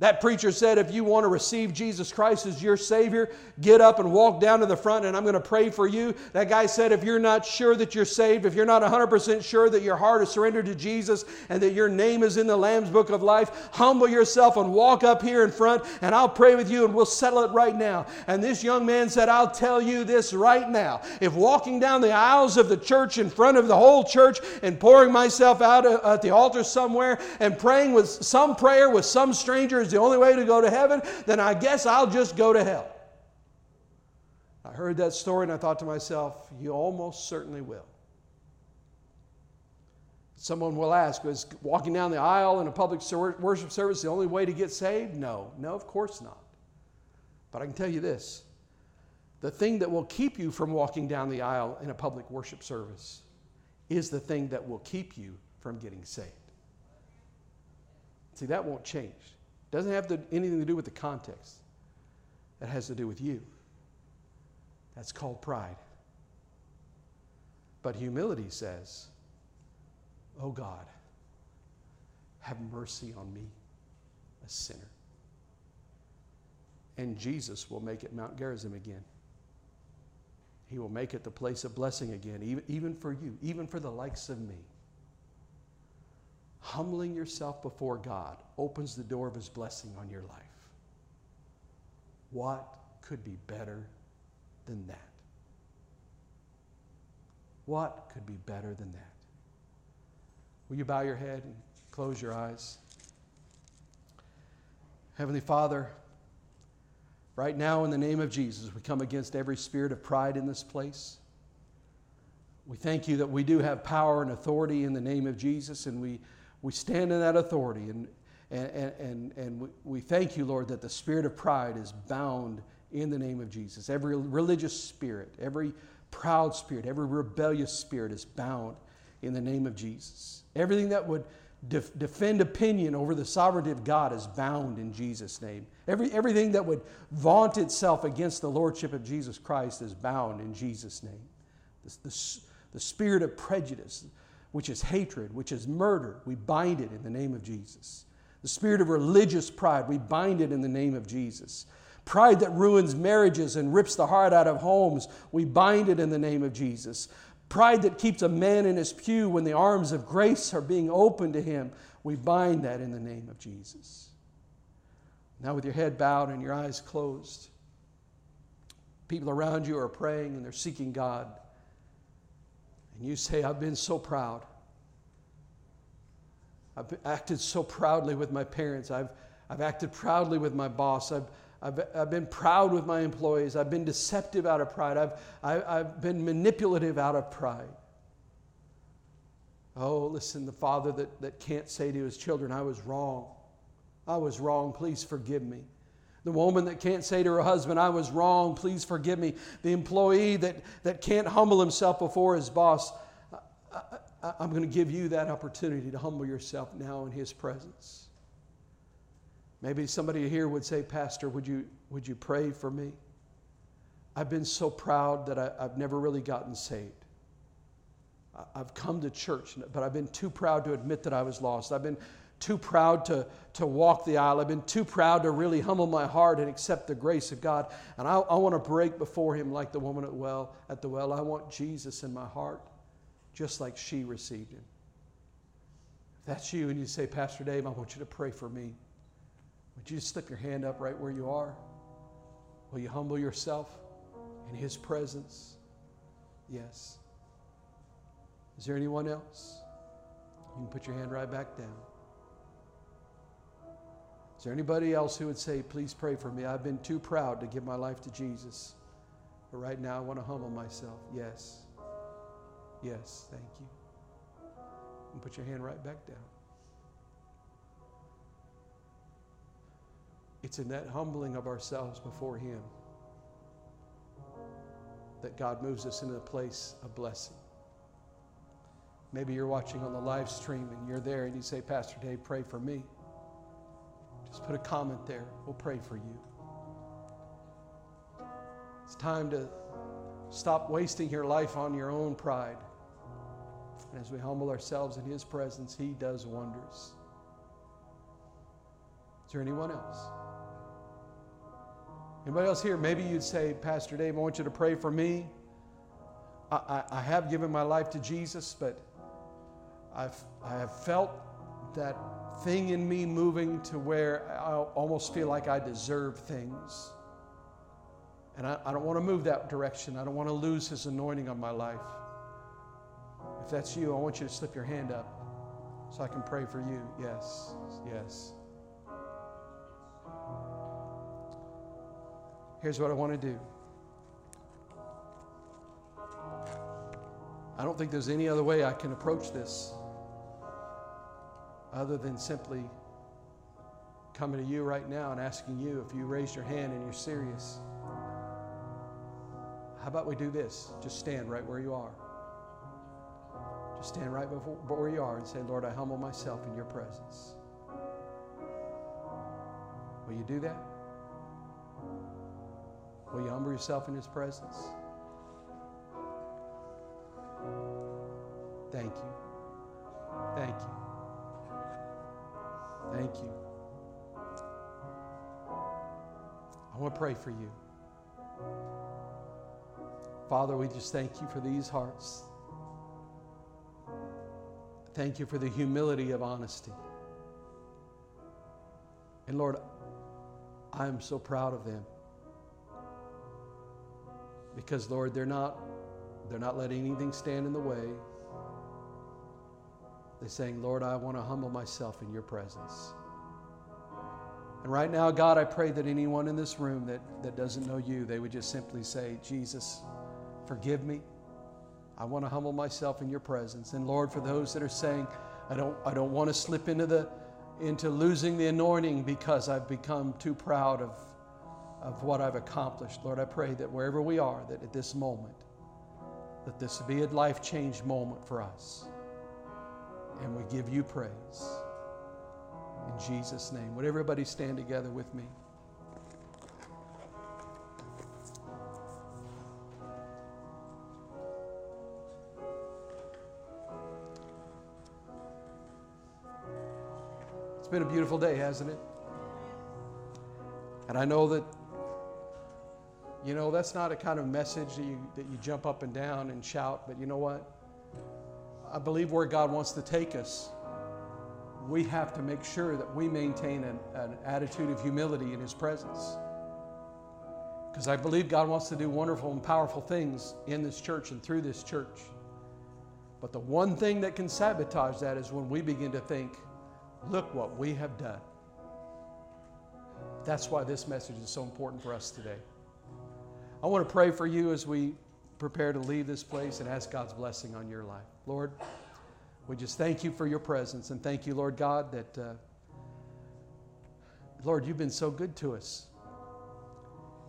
That preacher said, if you want to receive Jesus Christ as your Savior, get up and walk down to the front and I'm going to pray for you. That guy said, if you're not sure that you're saved, if you're not 100% sure that your heart is surrendered to Jesus and that your name is in the Lamb's Book of Life, humble yourself and walk up here in front and I'll pray with you and we'll settle it right now. And this young man said, I'll tell you this right now. If walking down the aisles of the church in front of the whole church and pouring myself out uh, at the altar somewhere and praying with some prayer with some stranger is the only way to go to heaven, then I guess I'll just go to hell. I heard that story and I thought to myself, you almost certainly will. Someone will ask, is walking down the aisle in a public worship service the only way to get saved? No, no, of course not. But I can tell you this the thing that will keep you from walking down the aisle in a public worship service is the thing that will keep you from getting saved. See, that won't change. Doesn't have to, anything to do with the context, that has to do with you. That's called pride. But humility says, Oh God, have mercy on me, a sinner. And Jesus will make it Mount Gerizim again. He will make it the place of blessing again, even, even for you, even for the likes of me. Humbling yourself before God opens the door of His blessing on your life. What could be better than that? What could be better than that? Will you bow your head and close your eyes? Heavenly Father, right now in the name of Jesus, we come against every spirit of pride in this place. We thank you that we do have power and authority in the name of Jesus, and we, we stand in that authority. And, and, and, and we thank you, Lord, that the spirit of pride is bound in the name of Jesus. Every religious spirit, every proud spirit, every rebellious spirit is bound in the name of Jesus. Everything that would def- defend opinion over the sovereignty of God is bound in Jesus' name. Every, everything that would vaunt itself against the lordship of Jesus Christ is bound in Jesus' name. The, the, the spirit of prejudice, which is hatred, which is murder, we bind it in the name of Jesus. The spirit of religious pride, we bind it in the name of Jesus. Pride that ruins marriages and rips the heart out of homes, we bind it in the name of Jesus. Pride that keeps a man in his pew when the arms of grace are being opened to him, we bind that in the name of Jesus. Now, with your head bowed and your eyes closed, people around you are praying and they're seeking God. And you say, I've been so proud. I've acted so proudly with my parents. I've, I've acted proudly with my boss. I've, I've, I've been proud with my employees. I've been deceptive out of pride. I've, I, have i have been manipulative out of pride. Oh, listen, the father that, that can't say to his children, I was wrong. I was wrong. Please forgive me. The woman that can't say to her husband, I was wrong. Please forgive me. The employee that, that can't humble himself before his boss. I, I, I'm going to give you that opportunity to humble yourself now in his presence. Maybe somebody here would say, Pastor, would you, would you pray for me? I've been so proud that I, have never really gotten saved. I've come to church, but I've been too proud to admit that I was lost. I've been too proud to, to walk the aisle. I've been too proud to really humble my heart and accept the grace of God. And I, I want to break before Him like the woman at, well, at the well. I want Jesus in my heart, just like she received Him. If that's you and you say, Pastor Dave, I want you to pray for me. Would you slip your hand up right where you are? Will you humble yourself in His presence? Yes. Is there anyone else? You can put your hand right back down. Is there anybody else who would say, Please pray for me? I've been too proud to give my life to Jesus. But right now, I want to humble myself. Yes. Yes. Thank you. And put your hand right back down. It's in that humbling of ourselves before Him that God moves us into a place of blessing. Maybe you're watching on the live stream and you're there and you say, Pastor Dave, pray for me. Just put a comment there. We'll pray for you. It's time to stop wasting your life on your own pride. And as we humble ourselves in His presence, He does wonders. Is there anyone else? Anybody else here? Maybe you'd say, Pastor Dave, I want you to pray for me. I, I, I have given my life to Jesus, but I've, I have felt that thing in me moving to where I almost feel like I deserve things. And I, I don't want to move that direction. I don't want to lose His anointing on my life. If that's you, I want you to slip your hand up so I can pray for you. Yes, yes. Here's what I want to do. I don't think there's any other way I can approach this. Other than simply coming to you right now and asking you if you raise your hand and you're serious. How about we do this? Just stand right where you are. Just stand right before, where you are and say, Lord, I humble myself in your presence. Will you do that? Will you humble yourself in his presence? Thank you. Thank you. Thank you. I want to pray for you. Father, we just thank you for these hearts. Thank you for the humility of honesty. And Lord, I am so proud of them. Because Lord, they're not they're not letting anything stand in the way. They're saying, Lord, I want to humble myself in your presence. And right now, God, I pray that anyone in this room that, that doesn't know you, they would just simply say, Jesus, forgive me. I want to humble myself in your presence. And Lord, for those that are saying, I don't, I don't want to slip into, the, into losing the anointing because I've become too proud of, of what I've accomplished, Lord, I pray that wherever we are, that at this moment, that this be a life change moment for us. And we give you praise. In Jesus' name. Would everybody stand together with me? It's been a beautiful day, hasn't it? And I know that, you know, that's not a kind of message that you, that you jump up and down and shout, but you know what? I believe where God wants to take us, we have to make sure that we maintain an, an attitude of humility in His presence. Because I believe God wants to do wonderful and powerful things in this church and through this church. But the one thing that can sabotage that is when we begin to think, look what we have done. That's why this message is so important for us today. I want to pray for you as we prepare to leave this place and ask God's blessing on your life. Lord, we just thank you for your presence and thank you, Lord God, that, uh, Lord, you've been so good to us.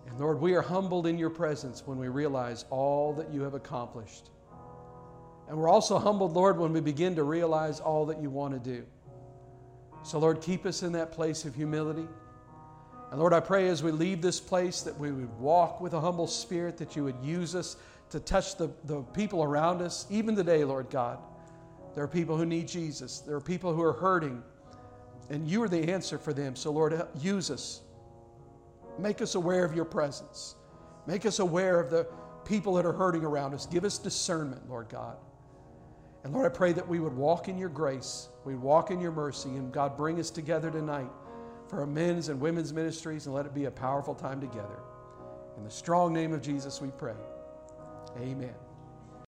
And Lord, we are humbled in your presence when we realize all that you have accomplished. And we're also humbled, Lord, when we begin to realize all that you want to do. So, Lord, keep us in that place of humility. And Lord, I pray as we leave this place that we would walk with a humble spirit, that you would use us to touch the, the people around us. Even today, Lord God, there are people who need Jesus, there are people who are hurting, and you are the answer for them. So, Lord, use us. Make us aware of your presence. Make us aware of the people that are hurting around us. Give us discernment, Lord God. And Lord, I pray that we would walk in your grace, we walk in your mercy, and God, bring us together tonight for our men's and women's ministries and let it be a powerful time together. In the strong name of Jesus, we pray. Amen.